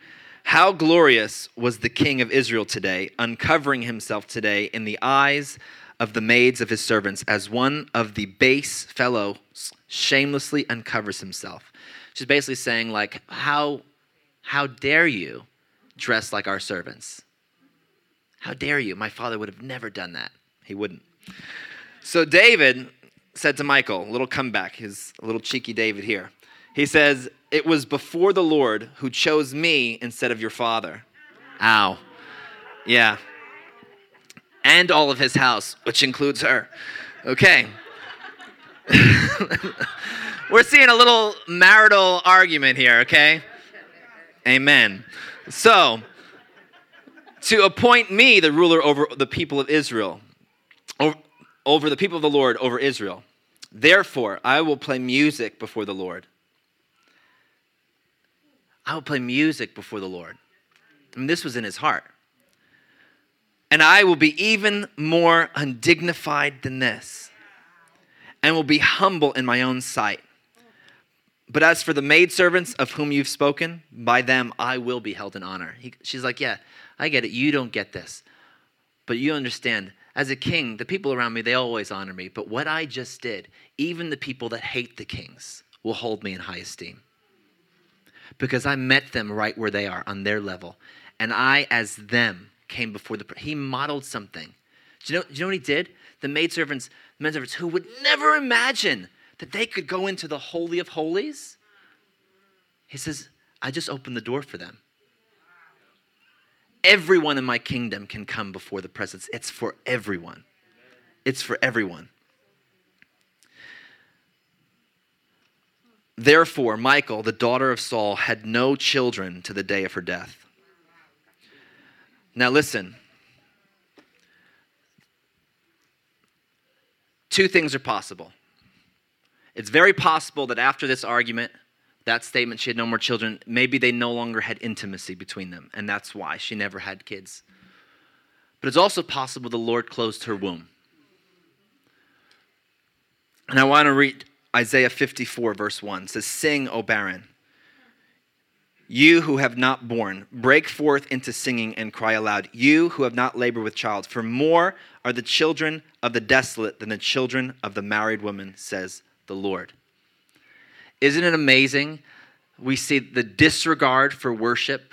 How glorious was the king of Israel today, uncovering himself today in the eyes of the maids of his servants as one of the base fellows shamelessly uncovers himself. She's basically saying, like, how, how dare you dress like our servants? How dare you? My father would have never done that. He wouldn't. So David said to Michal, a little comeback, his little cheeky David here. He says, It was before the Lord who chose me instead of your father. Ow. Yeah, and all of his house, which includes her. Okay. We're seeing a little marital argument here, okay? Amen. So, to appoint me the ruler over the people of Israel, over, over the people of the Lord over Israel. Therefore, I will play music before the Lord. I will play music before the Lord. Mean, this was in his heart. And I will be even more undignified than this, and will be humble in my own sight. But as for the maidservants of whom you've spoken, by them I will be held in honor. He, she's like, Yeah, I get it. You don't get this. But you understand, as a king, the people around me, they always honor me. But what I just did, even the people that hate the kings will hold me in high esteem. Because I met them right where they are, on their level. And I, as them, came before the. He modeled something. Do you know, do you know what he did? The maidservants, the maidservants who would never imagine that they could go into the Holy of Holies. He says, I just opened the door for them. Everyone in my kingdom can come before the presence. It's for everyone. It's for everyone. Therefore, Michal, the daughter of Saul, had no children to the day of her death. Now, listen. Two things are possible. It's very possible that after this argument, that statement, she had no more children, maybe they no longer had intimacy between them, and that's why she never had kids. But it's also possible the Lord closed her womb. And I want to read Isaiah 54, verse 1. Says, Sing, O barren. You who have not borne, break forth into singing and cry aloud. You who have not labored with child, for more are the children of the desolate than the children of the married woman, says the Lord. Isn't it amazing? We see the disregard for worship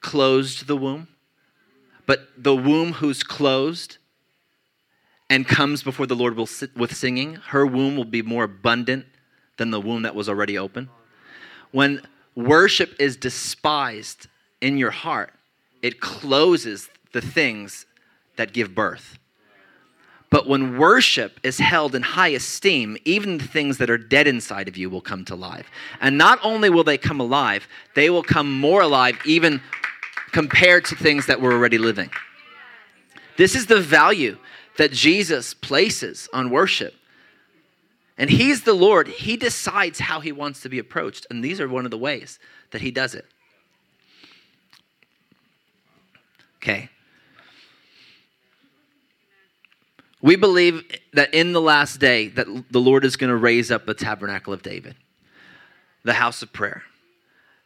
closed the womb, but the womb who's closed and comes before the Lord with singing, her womb will be more abundant than the womb that was already open. When worship is despised in your heart, it closes the things that give birth. But when worship is held in high esteem, even the things that are dead inside of you will come to life. And not only will they come alive, they will come more alive, even compared to things that were already living. This is the value that Jesus places on worship. And He's the Lord. He decides how He wants to be approached. And these are one of the ways that He does it. Okay. We believe that in the last day that the Lord is going to raise up the tabernacle of David, the house of prayer.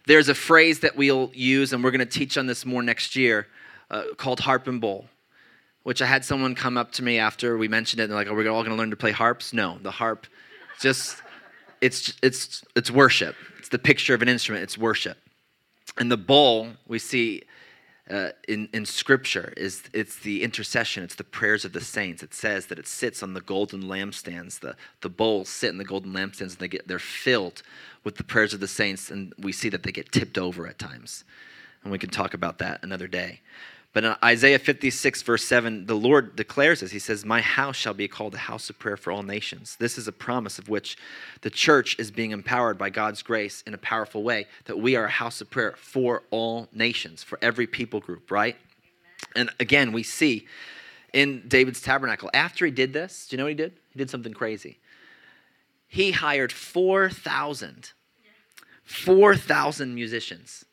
There's a phrase that we'll use, and we're going to teach on this more next year, uh, called harp and bowl, which I had someone come up to me after we mentioned it, and they're like, "Are we all going to learn to play harps?" No, the harp, just it's it's it's worship. It's the picture of an instrument. It's worship, and the bowl we see uh, in, in scripture is it's the intercession it's the prayers of the saints it says that it sits on the golden lampstands the, the bowls sit in the golden lampstands and they get they're filled with the prayers of the saints and we see that they get tipped over at times and we can talk about that another day but in Isaiah 56, verse 7, the Lord declares this. He says, My house shall be called a house of prayer for all nations. This is a promise of which the church is being empowered by God's grace in a powerful way, that we are a house of prayer for all nations, for every people group, right? And again, we see in David's tabernacle, after he did this, do you know what he did? He did something crazy. He hired 4,000, 4,000 musicians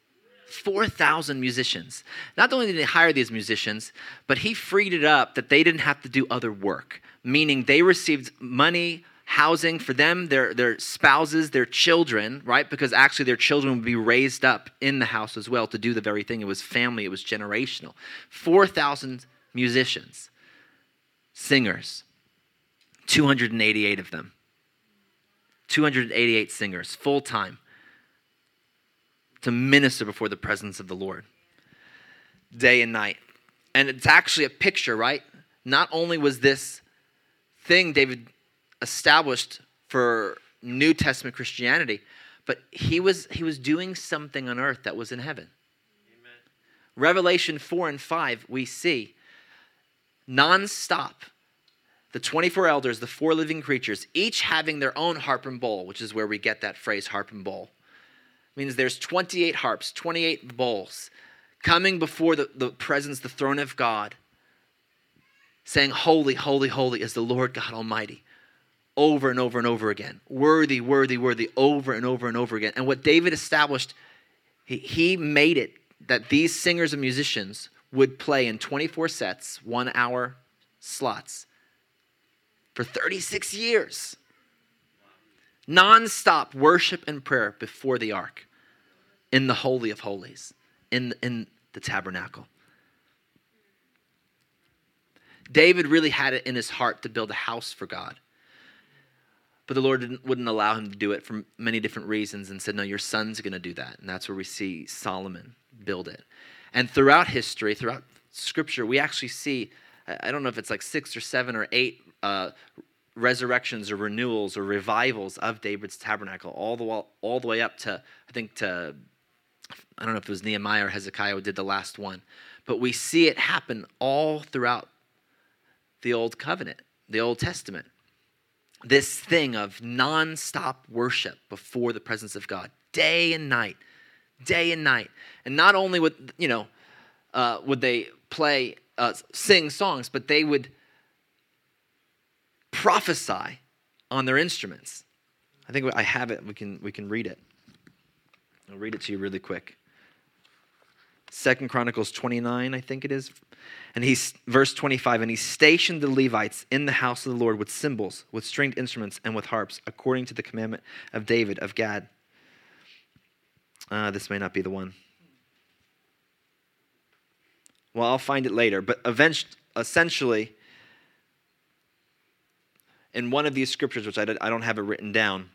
4,000 musicians. Not only did he hire these musicians, but he freed it up that they didn't have to do other work, meaning they received money, housing for them, their, their spouses, their children, right? Because actually their children would be raised up in the house as well to do the very thing. It was family, it was generational. 4,000 musicians, singers, 288 of them. 288 singers, full time to minister before the presence of the Lord day and night. And it's actually a picture, right? Not only was this thing David established for New Testament Christianity, but he was he was doing something on earth that was in heaven. Amen. Revelation 4 and 5 we see nonstop the 24 elders, the four living creatures, each having their own harp and bowl, which is where we get that phrase harp and bowl. Means there's 28 harps, 28 bowls coming before the, the presence, the throne of God, saying, Holy, holy, holy is the Lord God Almighty. Over and over and over again. Worthy, worthy, worthy, over and over and over again. And what David established, he, he made it that these singers and musicians would play in 24 sets, one hour slots for 36 years. Non-stop worship and prayer before the ark in the Holy of Holies, in, in the tabernacle. David really had it in his heart to build a house for God. But the Lord wouldn't allow him to do it for many different reasons and said, No, your son's going to do that. And that's where we see Solomon build it. And throughout history, throughout scripture, we actually see, I don't know if it's like six or seven or eight uh, resurrections or renewals or revivals of David's tabernacle, all the, way, all the way up to, I think, to, I don't know if it was Nehemiah or Hezekiah who did the last one. But we see it happen all throughout the Old Covenant, the Old Testament. This thing of nonstop worship before the presence of God, day and night, day and night. And not only would, you know, uh, would they play, uh, sing songs, but they would prophesy on their instruments. I think I have it. We can, we can read it. I'll read it to you really quick. Second Chronicles 29, I think it is. And he's verse 25, and he stationed the Levites in the house of the Lord with cymbals, with stringed instruments, and with harps, according to the commandment of David of Gad. Uh, this may not be the one. Well, I'll find it later. But eventually, essentially, in one of these scriptures, which I don't have it written down,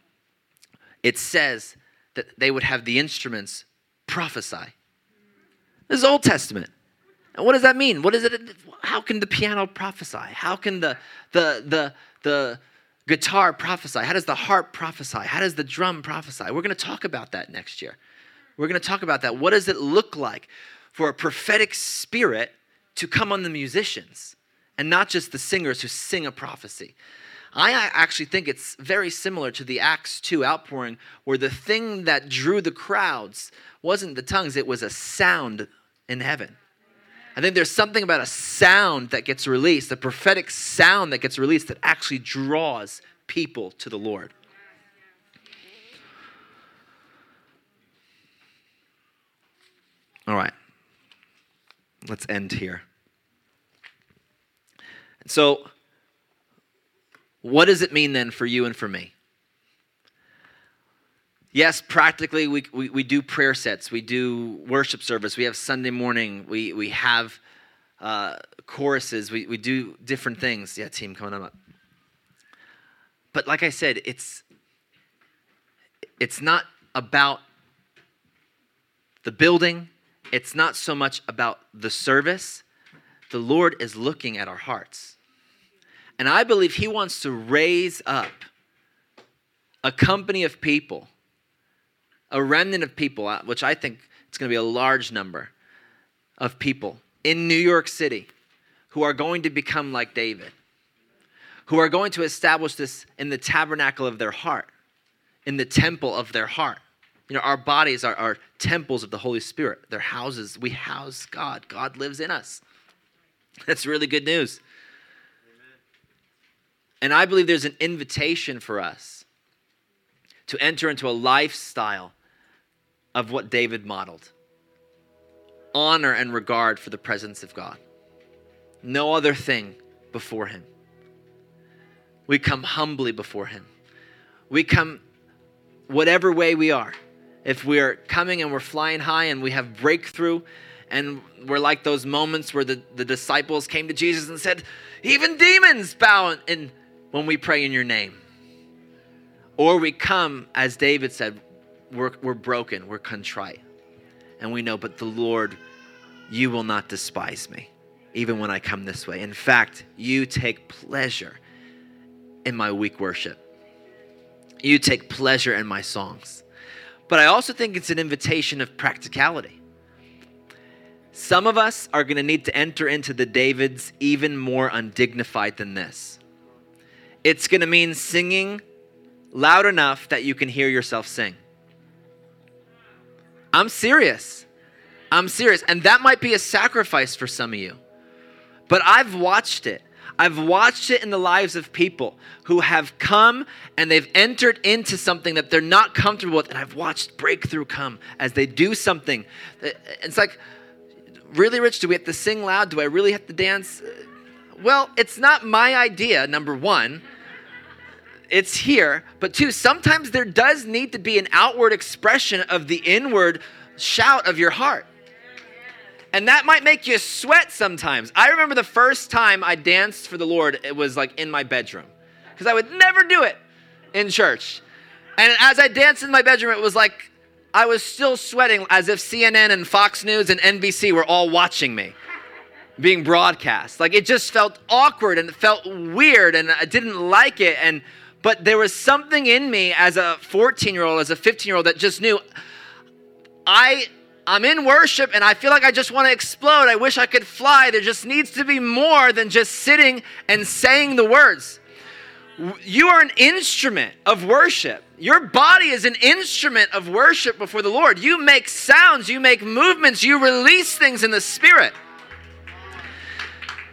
it says that they would have the instruments prophesy. This is Old Testament. And what does that mean? What is it? How can the piano prophesy? How can the the the the guitar prophesy? How does the harp prophesy? How does the drum prophesy? We're going to talk about that next year. We're going to talk about that. What does it look like for a prophetic spirit to come on the musicians and not just the singers who sing a prophecy? I actually think it's very similar to the Acts 2 outpouring, where the thing that drew the crowds wasn't the tongues, it was a sound in heaven. I think there's something about a sound that gets released, a prophetic sound that gets released that actually draws people to the Lord. All right. Let's end here. So, what does it mean then for you and for me? Yes, practically, we, we, we do prayer sets, we do worship service, we have Sunday morning, we, we have uh, choruses, we, we do different things. Yeah, team, coming up. But like I said, it's, it's not about the building, it's not so much about the service. The Lord is looking at our hearts. And I believe He wants to raise up a company of people, a remnant of people, uh, which I think it's going to be a large number of people in New York City who are going to become like David, who are going to establish this in the tabernacle of their heart, in the temple of their heart. You know, our bodies are, are temples of the Holy Spirit. They're houses. We house God. God lives in us. That's really good news. And I believe there's an invitation for us to enter into a lifestyle of what David modeled honor and regard for the presence of God. No other thing before Him. We come humbly before Him. We come whatever way we are. If we're coming and we're flying high and we have breakthrough, and we're like those moments where the, the disciples came to Jesus and said, Even demons bow in, when we pray in your name. Or we come, as David said, we're, we're broken, we're contrite. And we know, but the Lord, you will not despise me, even when I come this way. In fact, you take pleasure in my weak worship, you take pleasure in my songs. But I also think it's an invitation of practicality. Some of us are going to need to enter into the Davids even more undignified than this. It's going to mean singing loud enough that you can hear yourself sing. I'm serious. I'm serious. And that might be a sacrifice for some of you. But I've watched it. I've watched it in the lives of people who have come and they've entered into something that they're not comfortable with. And I've watched breakthrough come as they do something. It's like, really, Rich, do we have to sing loud? Do I really have to dance? Well, it's not my idea, number one. It's here. But two, sometimes there does need to be an outward expression of the inward shout of your heart. And that might make you sweat sometimes. I remember the first time I danced for the Lord, it was like in my bedroom. Because I would never do it in church. And as I danced in my bedroom, it was like I was still sweating as if CNN and Fox News and NBC were all watching me being broadcast. Like it just felt awkward and it felt weird and I didn't like it. And but there was something in me as a 14 year old, as a 15 year old that just knew I I'm in worship and I feel like I just want to explode. I wish I could fly. There just needs to be more than just sitting and saying the words. You are an instrument of worship. Your body is an instrument of worship before the Lord. You make sounds, you make movements, you release things in the spirit.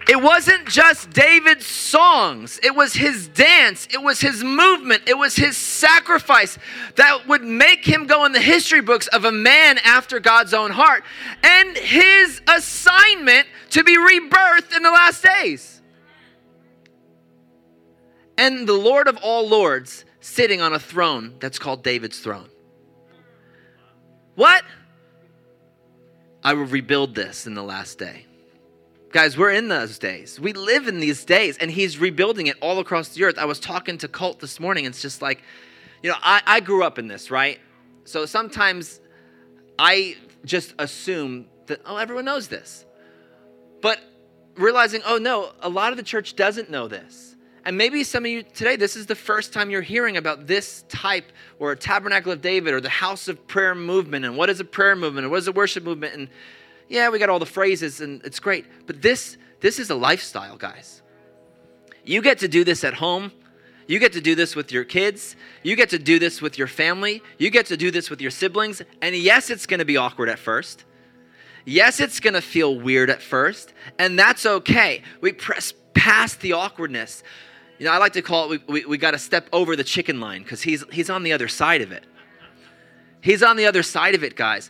It wasn't just David's songs, it was his dance, it was his movement, it was his sacrifice that would make him go in the history books of a man after God's own heart and his assignment to be rebirthed in the last days. And the Lord of all lords sitting on a throne that's called David's throne. What? I will rebuild this in the last day. Guys, we're in those days. We live in these days, and he's rebuilding it all across the earth. I was talking to Colt this morning. It's just like, you know, I, I grew up in this, right? So sometimes I just assume that, oh, everyone knows this. But realizing, oh, no, a lot of the church doesn't know this. And maybe some of you today, this is the first time you're hearing about this type or a tabernacle of David or the house of prayer movement and what is a prayer movement and what is a worship movement. And yeah, we got all the phrases and it's great. But this this is a lifestyle, guys. You get to do this at home. You get to do this with your kids. You get to do this with your family. You get to do this with your siblings. And yes, it's going to be awkward at first. Yes, it's going to feel weird at first. And that's okay. We press past the awkwardness. You know, I like to call it we, we, we got to step over the chicken line because he's, he's on the other side of it. He's on the other side of it, guys.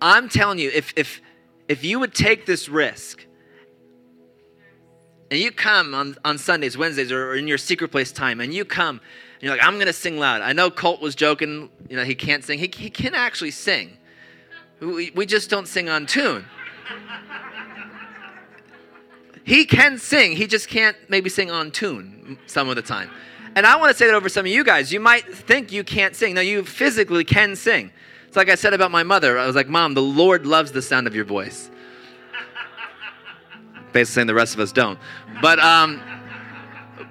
I'm telling you, if, if, if you would take this risk and you come on, on Sundays, Wednesdays, or in your secret place time, and you come and you're like, I'm going to sing loud. I know Colt was joking, you know, he can't sing. He, he can actually sing. We, we just don't sing on tune. he can sing, he just can't maybe sing on tune some of the time. And I want to say that over some of you guys. You might think you can't sing. No, you physically can sing. It's like I said about my mother. I was like, Mom, the Lord loves the sound of your voice. Basically saying the rest of us don't. But um,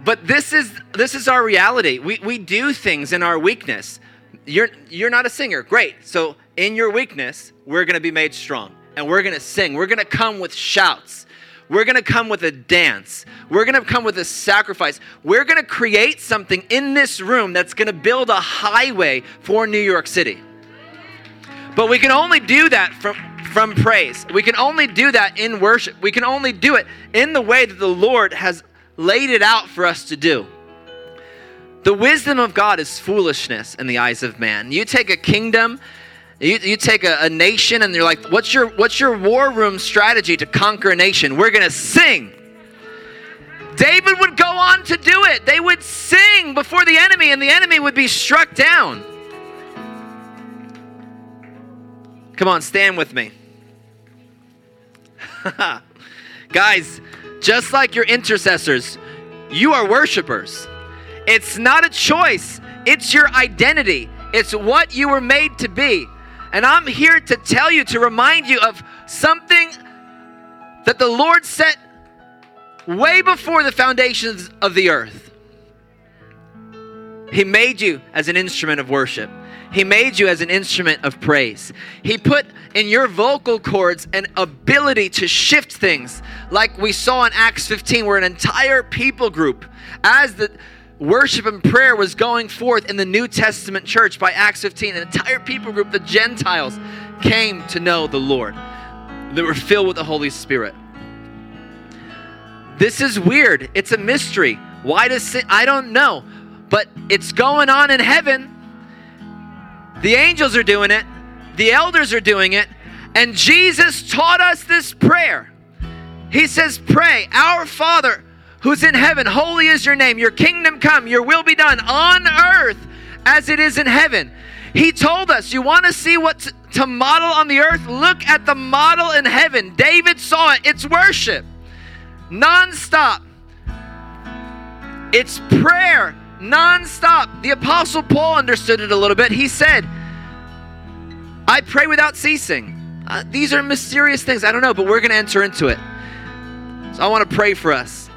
but this is this is our reality. We we do things in our weakness. You're you're not a singer. Great. So in your weakness, we're gonna be made strong. And we're gonna sing. We're gonna come with shouts. We're going to come with a dance. We're going to come with a sacrifice. We're going to create something in this room that's going to build a highway for New York City. But we can only do that from, from praise. We can only do that in worship. We can only do it in the way that the Lord has laid it out for us to do. The wisdom of God is foolishness in the eyes of man. You take a kingdom, you, you take a, a nation, and you're like, what's your, what's your war room strategy to conquer a nation? We're going to sing. David would go on to do it. They would sing before the enemy, and the enemy would be struck down. Come on, stand with me. Guys, just like your intercessors, you are worshipers. It's not a choice, it's your identity. It's what you were made to be. And I'm here to tell you, to remind you of something that the Lord set way before the foundations of the earth. He made you as an instrument of worship. He made you as an instrument of praise. He put in your vocal cords an ability to shift things, like we saw in Acts 15, where an entire people group, as the worship and prayer was going forth in the New Testament church by Acts 15. An entire people group, the Gentiles, came to know the Lord. They were filled with the Holy Spirit. This is weird. It's a mystery. Why does sin? I don't know. But it's going on in heaven. The angels are doing it, the elders are doing it, and Jesus taught us this prayer. He says, Pray, Our Father who's in heaven, holy is your name, your kingdom come, your will be done on earth as it is in heaven. He told us, You want to see what to model on the earth? Look at the model in heaven. David saw it, it's worship, nonstop. It's prayer, nonstop. The Apostle Paul understood it a little bit. He said, I pray without ceasing. Uh, these are mysterious things. I don't know, but we're going to enter into it. So I want to pray for us.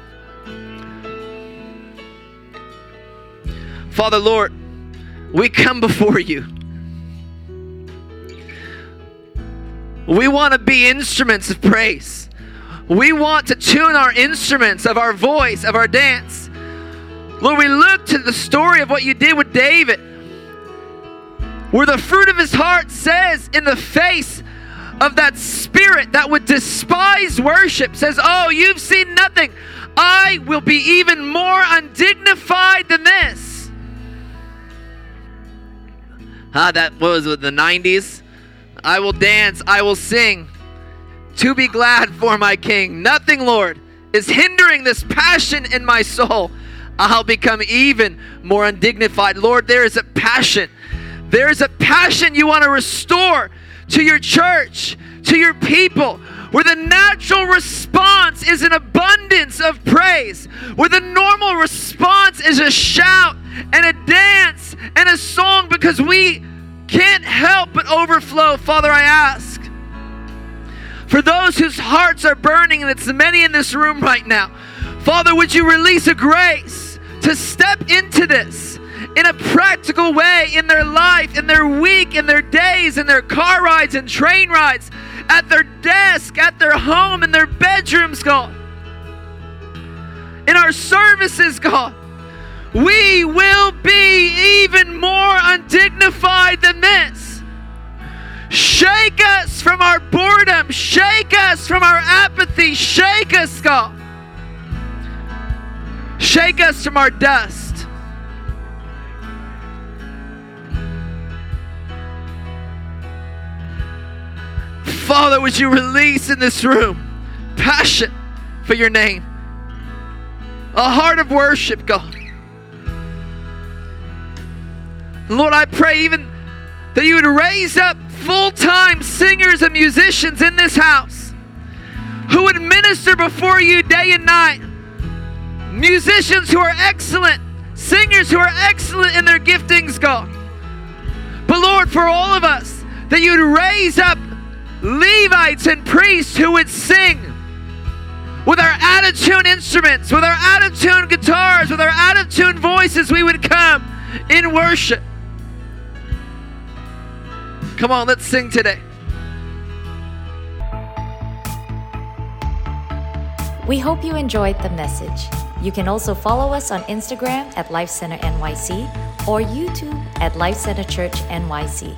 Father, Lord, we come before you. We want to be instruments of praise. We want to tune our instruments of our voice, of our dance. Lord, we look to the story of what you did with David, where the fruit of his heart says, in the face of that spirit that would despise worship, says, Oh, you've seen nothing. I will be even more undignified than this. Ah, that was it, the 90s? I will dance, I will sing, to be glad for my King. Nothing, Lord, is hindering this passion in my soul. I'll become even more undignified. Lord, there is a passion. There is a passion you want to restore to your church, to your people, where the natural response is an abundance of praise, where the normal response is a shout and a dance and a song because we can't help but overflow. Father, I ask for those whose hearts are burning, and it's many in this room right now, Father, would you release a grace to step into this? in a practical way in their life, in their week, in their days, in their car rides and train rides, at their desk, at their home, in their bedrooms, God. In our services, God. We will be even more undignified than this. Shake us from our boredom. Shake us from our apathy. Shake us, God. Shake us from our dust. Father, would you release in this room passion for your name? A heart of worship, God. Lord, I pray even that you would raise up full time singers and musicians in this house who would minister before you day and night. Musicians who are excellent, singers who are excellent in their giftings, God. But Lord, for all of us, that you'd raise up Levites and priests who would sing with our out of tune instruments, with our out of tune guitars, with our out of tune voices, we would come in worship. Come on, let's sing today. We hope you enjoyed the message. You can also follow us on Instagram at Life Center NYC or YouTube at Life Center Church NYC.